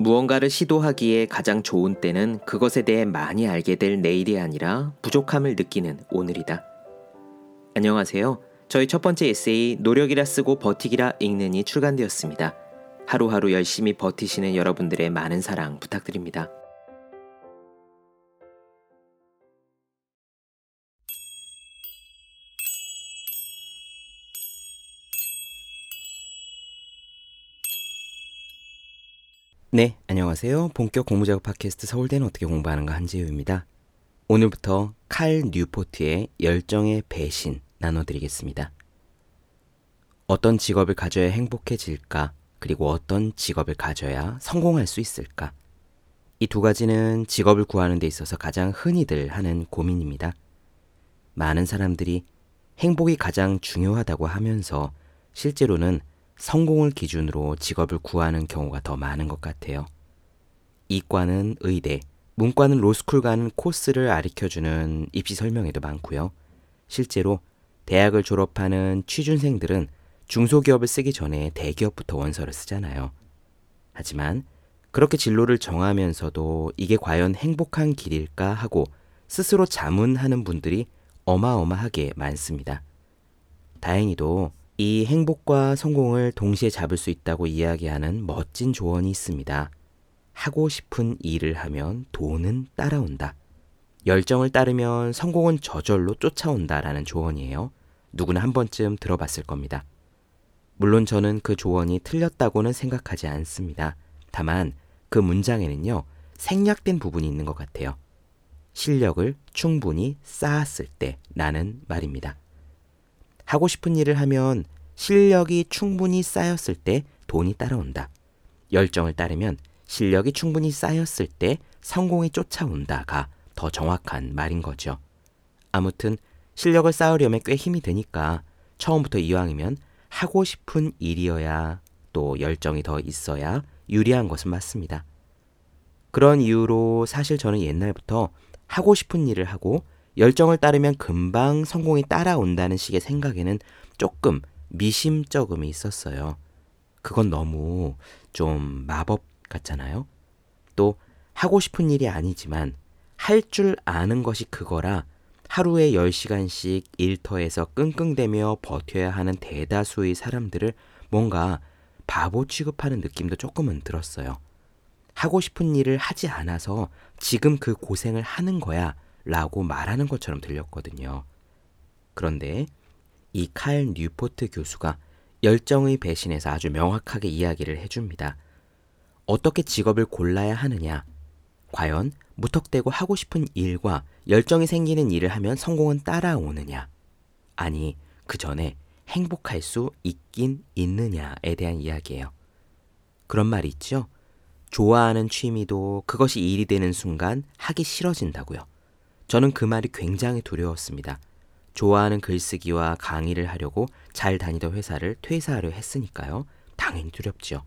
무언가를 시도하기에 가장 좋은 때는 그것에 대해 많이 알게 될 내일이 아니라 부족함을 느끼는 오늘이다. 안녕하세요. 저희 첫 번째 에세이 노력이라 쓰고 버티기라 읽는이 출간되었습니다. 하루하루 열심히 버티시는 여러분들의 많은 사랑 부탁드립니다. 네, 안녕하세요. 본격 공부작업 팟캐스트 서울대는 어떻게 공부하는가 한지우입니다. 오늘부터 칼 뉴포트의 열정의 배신 나눠드리겠습니다. 어떤 직업을 가져야 행복해질까, 그리고 어떤 직업을 가져야 성공할 수 있을까. 이 두 가지는 직업을 구하는 데 있어서 가장 흔히들 하는 고민입니다. 많은 사람들이 행복이 가장 중요하다고 하면서 실제로는 성공을 기준으로 직업을 구하는 경우가 더 많은 것 같아요. 이과는 의대, 문과는 로스쿨 가는 코스를 아리켜주는 입시 설명회도 많고요. 실제로 대학을 졸업하는 취준생들은 중소기업을 쓰기 전에 대기업부터 원서를 쓰잖아요. 하지만 그렇게 진로를 정하면서도 이게 과연 행복한 길일까 하고 스스로 자문하는 분들이 어마어마하게 많습니다. 다행히도 이 행복과 성공을 동시에 잡을 수 있다고 이야기하는 멋진 조언이 있습니다. 하고 싶은 일을 하면 돈은 따라온다. 열정을 따르면 성공은 저절로 쫓아온다라는 조언이에요. 누구나 한 번쯤 들어봤을 겁니다. 물론 저는 그 조언이 틀렸다고는 생각하지 않습니다. 다만 그 문장에는요, 생략된 부분이 있는 것 같아요. 실력을 충분히 쌓았을 때 라는 말입니다. 하고 싶은 일을 하면 실력이 충분히 쌓였을 때 돈이 따라온다. 열정을 따르면 실력이 충분히 쌓였을 때 성공이 쫓아온다가 더 정확한 말인 거죠. 아무튼 실력을 쌓으려면 꽤 힘이 드니까 처음부터 이왕이면 하고 싶은 일이어야 또 열정이 더 있어야 유리한 것은 맞습니다. 그런 이유로 사실 저는 옛날부터 하고 싶은 일을 하고 열정을 따르면 금방 성공이 따라온다는 식의 생각에는 조금 미심쩍음이 있었어요. 그건 너무 좀 마법 같잖아요. 또 하고 싶은 일이 아니지만 할 줄 아는 것이 그거라 하루에 10시간씩 일터에서 끙끙대며 버텨야 하는 대다수의 사람들을 뭔가 바보 취급하는 느낌도 조금은 들었어요. 하고 싶은 일을 하지 않아서 지금 그 고생을 하는 거야 라고 말하는 것처럼 들렸거든요. 그런데 이 칼 뉴포트 교수가 열정의 배신에서 아주 명확하게 이야기를 해줍니다. 어떻게 직업을 골라야 하느냐? 과연 무턱대고 하고 싶은 일과 열정이 생기는 일을 하면 성공은 따라오느냐? 아니, 그 전에 행복할 수 있긴 있느냐에 대한 이야기예요. 그런 말이 있죠? 좋아하는 취미도 그것이 일이 되는 순간 하기 싫어진다고요. 저는 그 말이 굉장히 두려웠습니다. 좋아하는 글쓰기와 강의를 하려고 잘 다니던 회사를 퇴사하려 했으니까요. 당연히 두렵죠.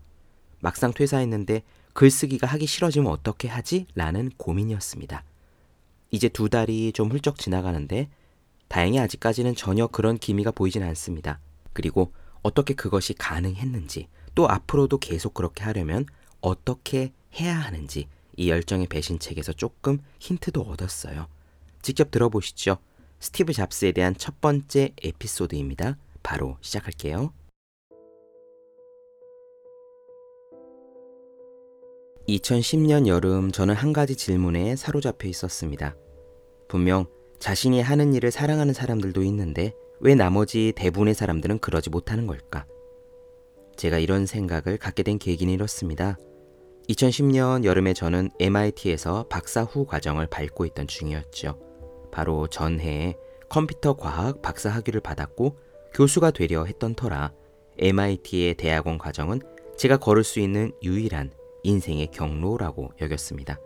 막상 퇴사했는데 글쓰기가 하기 싫어지면 어떻게 하지? 라는 고민이었습니다. 이제 두 달이 좀 훌쩍 지나가는데 다행히 아직까지는 전혀 그런 기미가 보이진 않습니다. 그리고 어떻게 그것이 가능했는지 또 앞으로도 계속 그렇게 하려면 어떻게 해야 하는지 이 열정의 배신책에서 조금 힌트도 얻었어요. 직접 들어보시죠. 스티브 잡스에 대한 첫 번째 에피소드입니다. 바로 시작할게요. 2010년 여름 저는 한 가지 질문에 사로잡혀 있었습니다. 분명 자신이 하는 일을 사랑하는 사람들도 있는데 왜 나머지 대부분의 사람들은 그러지 못하는 걸까? 제가 이런 생각을 갖게 된 계기는 이렇습니다. 2010년 여름에 저는 MIT에서 박사 후 과정을 밟고 있던 중이었죠. 바로 전해에 컴퓨터 과학 박사 학위를 받았고 교수가 되려 했던 터라 MIT의 대학원 과정은 제가 걸을 수 있는 유일한 인생의 경로라고 여겼습니다.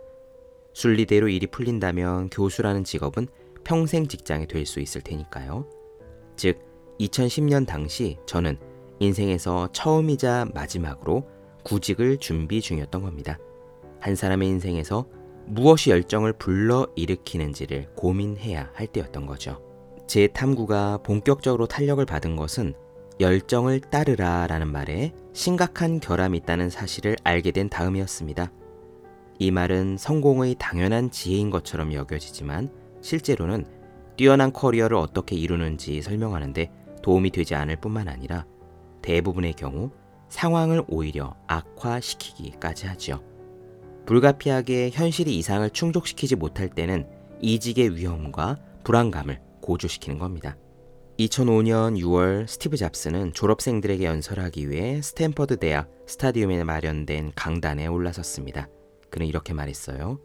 순리대로 일이 풀린다면 교수라는 직업은 평생 직장이 될 수 있을 테니까요. 즉, 2010년 당시 저는 인생에서 처음이자 마지막으로 구직을 준비 중이었던 겁니다. 한 사람의 인생에서 무엇이 열정을 불러 일으키는지를 고민해야 할 때였던 거죠. 제 탐구가 본격적으로 탄력을 받은 것은 열정을 따르라 라는 말에 심각한 결함이 있다는 사실을 알게 된 다음이었습니다. 이 말은 성공의 당연한 지혜인 것처럼 여겨지지만 실제로는 뛰어난 커리어를 어떻게 이루는지 설명하는데 도움이 되지 않을 뿐만 아니라 대부분의 경우 상황을 오히려 악화시키기까지 하지요. 불가피하게 현실이 이상을 충족시키지 못할 때는 이직의 위험과 불안감을 고조시키는 겁니다. 2005년 6월 스티브 잡스는 졸업생들에게 연설하기 위해 스탠퍼드 대학 스타디움에 마련된 강단에 올라섰습니다. 그는 이렇게 말했어요.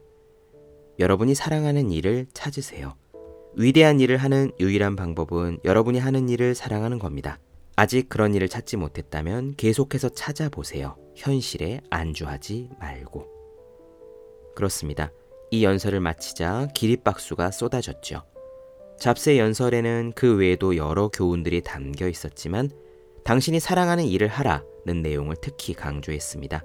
여러분이 사랑하는 일을 찾으세요. 위대한 일을 하는 유일한 방법은 여러분이 하는 일을 사랑하는 겁니다. 아직 그런 일을 찾지 못했다면 계속해서 찾아보세요. 현실에 안주하지 말고. 그렇습니다. 이 연설을 마치자 기립박수가 쏟아졌죠. 잡스의 연설에는 그 외에도 여러 교훈들이 담겨 있었지만 당신이 사랑하는 일을 하라는 내용을 특히 강조했습니다.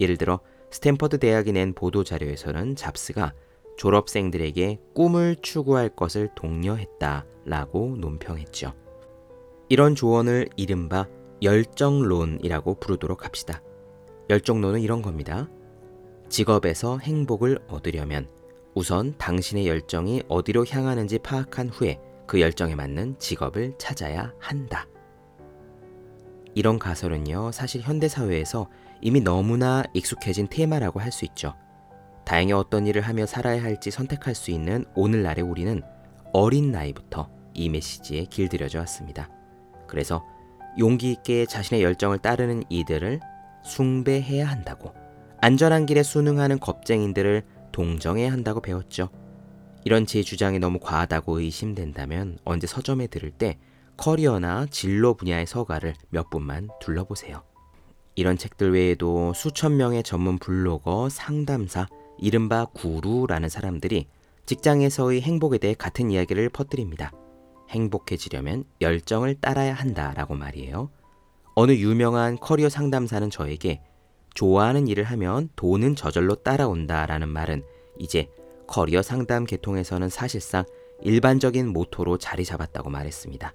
예를 들어 스탠퍼드 대학이 낸 보도 자료에서는 잡스가 졸업생들에게 꿈을 추구할 것을 독려했다라고 논평했죠. 이런 조언을 이른바 열정론이라고 부르도록 합시다. 열정론은 이런 겁니다. 직업에서 행복을 얻으려면 우선 당신의 열정이 어디로 향하는지 파악한 후에 그 열정에 맞는 직업을 찾아야 한다. 이런 가설은요, 사실 현대사회에서 이미 너무나 익숙해진 테마라고 할 수 있죠. 다행히 어떤 일을 하며 살아야 할지 선택할 수 있는 오늘날의 우리는 어린 나이부터 이 메시지에 길들여져 왔습니다. 그래서 용기 있게 자신의 열정을 따르는 이들을 숭배해야 한다고 안전한 길에 순응하는 겁쟁이들을 동정해야 한다고 배웠죠. 이런 제 주장이 너무 과하다고 의심된다면 언제 서점에 들을 때 커리어나 진로 분야의 서가를 몇 분만 둘러보세요. 이런 책들 외에도 수천 명의 전문 블로거, 상담사, 이른바 구루라는 사람들이 직장에서의 행복에 대해 같은 이야기를 퍼뜨립니다. 행복해지려면 열정을 따라야 한다라고 말이에요. 어느 유명한 커리어 상담사는 저에게 좋아하는 일을 하면 돈은 저절로 따라온다라는 말은 이제 커리어 상담 계통에서는 사실상 일반적인 모토로 자리 잡았다고 말했습니다.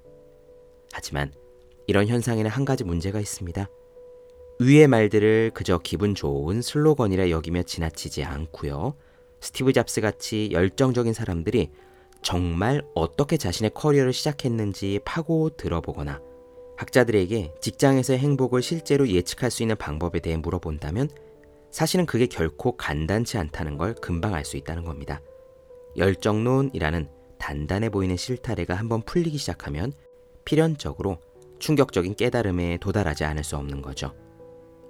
하지만 이런 현상에는 한 가지 문제가 있습니다. 위의 말들을 그저 기분 좋은 슬로건이라 여기며 지나치지 않고요. 스티브 잡스 같이 열정적인 사람들이 정말 어떻게 자신의 커리어를 시작했는지 파고 들어보거나 학자들에게 직장에서의 행복을 실제로 예측할 수 있는 방법에 대해 물어본다면 사실은 그게 결코 간단치 않다는 걸 금방 알 수 있다는 겁니다. 열정론이라는 단단해 보이는 실타래가 한번 풀리기 시작하면 필연적으로 충격적인 깨달음에 도달하지 않을 수 없는 거죠.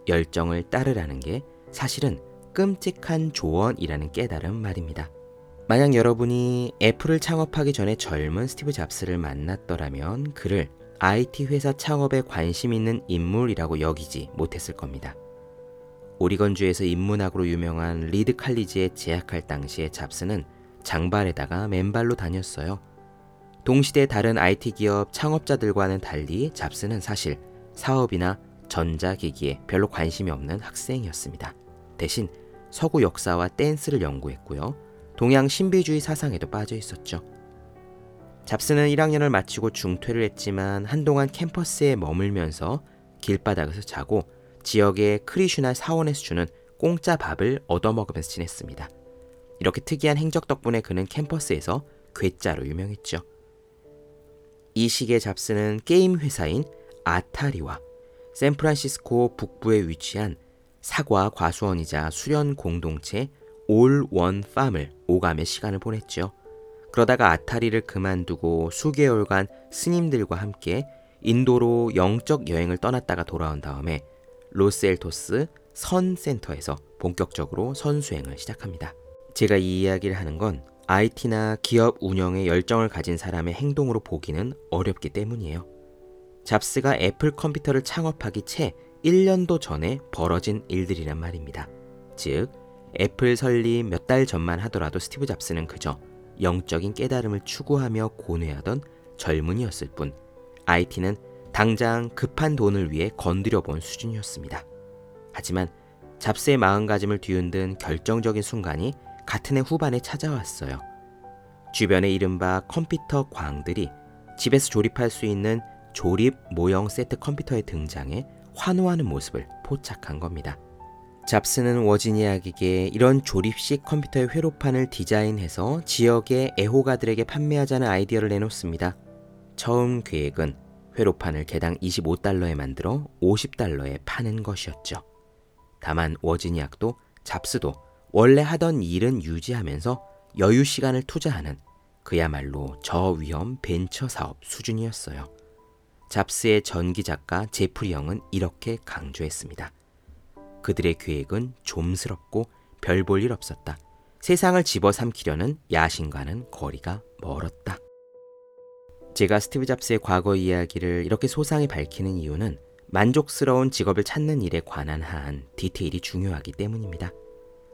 열정을 따르라는 게 사실은 끔찍한 조언이라는 깨달음 말입니다. 만약 여러분이 애플을 창업하기 전에 젊은 스티브 잡스를 만났더라면 그를 IT 회사 창업에 관심 있는 인물이라고 여기지 못했을 겁니다. 오리건주에서 인문학으로 유명한 리드 칼리지에 재학할 당시에 잡스는 장발에다가 맨발로 다녔어요. 동시대 다른 IT 기업 창업자들과는 달리 잡스는 사실 사업이나 전자기기에 별로 관심이 없는 학생이었습니다. 대신 서구 역사와 댄스를 연구했고요. 동양 신비주의 사상에도 빠져 있었죠. 잡스는 1학년을 마치고 중퇴를 했지만 한동안 캠퍼스에 머물면서 길바닥에서 자고 지역의 크리슈나 사원에서 주는 공짜 밥을 얻어먹으면서 지냈습니다. 이렇게 특이한 행적 덕분에 그는 캠퍼스에서 괴짜로 유명했죠. 이 시기에 잡스는 게임 회사인 아타리와 샌프란시스코 북부에 위치한 사과 과수원이자 수련 공동체 올원 팜을 오가며 시간을 보냈죠. 그러다가 아타리를 그만두고 수개월간 스님들과 함께 인도로 영적 여행을 떠났다가 돌아온 다음에 로스앨토스 선 센터에서 본격적으로 선수행을 시작합니다. 제가 이 이야기를 하는 건 IT나 기업 운영에 열정을 가진 사람의 행동으로 보기는 어렵기 때문이에요. 잡스가 애플 컴퓨터를 창업하기 채 1년도 전에 벌어진 일들이란 말입니다. 즉, 애플 설립 몇 달 전만 하더라도 스티브 잡스는 그저 영적인 깨달음을 추구하며 고뇌하던 젊은이였을 뿐, IT는 당장 급한 돈을 위해 건드려 본 수준이었습니다. 하지만 잡스의 마음가짐을 뒤흔든 결정적인 순간이 같은 해 후반에 찾아왔어요. 주변의 이른바 컴퓨터 광들이 집에서 조립할 수 있는 조립 모형 세트 컴퓨터의 등장에 환호하는 모습을 포착한 겁니다. 잡스는 워지니아에게 이런 조립식 컴퓨터의 회로판을 디자인해서 지역의 애호가들에게 판매하자는 아이디어를 내놓습니다. 처음 계획은 회로판을 개당 25달러에 만들어 50달러에 파는 것이었죠. 다만 워지니악도 잡스도 원래 하던 일은 유지하면서 여유 시간을 투자하는 그야말로 저위험 벤처 사업 수준이었어요. 잡스의 전기 작가 제프리 형은 이렇게 강조했습니다. 그들의 계획은 좀스럽고 별 볼 일 없었다. 세상을 집어삼키려는 야심과는 거리가 멀었다. 제가 스티브 잡스의 과거 이야기를 이렇게 소상히 밝히는 이유는 만족스러운 직업을 찾는 일에 관한 한 디테일이 중요하기 때문입니다.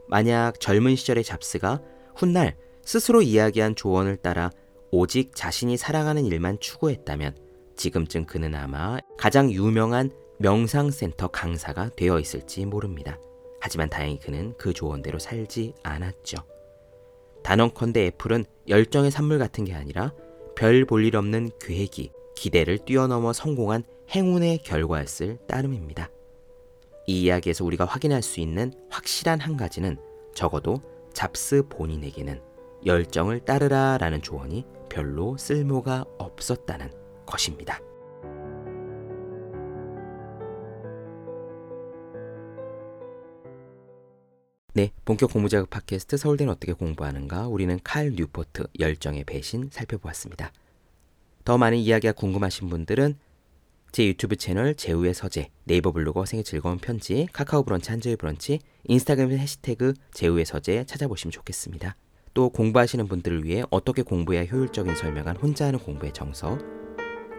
만약 젊은 시절의 잡스가 훗날 스스로 이야기한 조언을 따라 오직 자신이 사랑하는 일만 추구했다면 지금쯤 그는 아마 가장 유명한 명상센터 강사가 되어 있을지 모릅니다. 하지만 다행히 그는 그 조언대로 살지 않았죠. 단언컨대 애플은 열정의 산물 같은 게 아니라 별 볼 일 없는 계획이 기대를 뛰어넘어 성공한 행운의 결과였을 따름입니다. 이 이야기에서 우리가 확인할 수 있는 확실한 한 가지는 적어도 잡스 본인에게는 열정을 따르라 라는 조언이 별로 쓸모가 없었다는 것입니다. 네, 본격 공부자극 팟캐스트 서울대는 어떻게 공부하는가? 우리는 칼 뉴포트 열정의 배신 살펴보았습니다. 더 많은 이야기가 궁금하신 분들은 제 유튜브 채널 제우의 서재, 네이버 블로그 생의 즐거운 편지, 카카오 브런치 한저의 브런치, 인스타그램 해시태그 제우의 서재 찾아보시면 좋겠습니다. 또 공부하시는 분들을 위해 어떻게 공부해야 효율적인 설명한 혼자 하는 공부의 정서,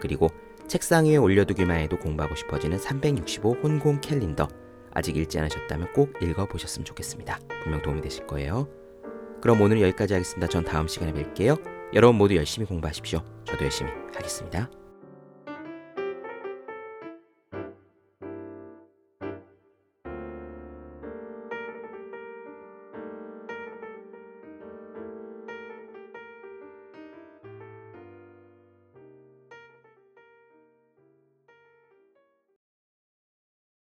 그리고 책상 위에 올려두기만 해도 공부하고 싶어지는 365 혼공 캘린더 아직 읽지 않으셨다면 꼭 읽어보셨으면 좋겠습니다. 분명 도움이 되실 거예요. 그럼 오늘 여기까지 하겠습니다. 전 다음 시간에 뵐게요. 여러분 모두 열심히 공부하십시오. 저도 열심히 하겠습니다.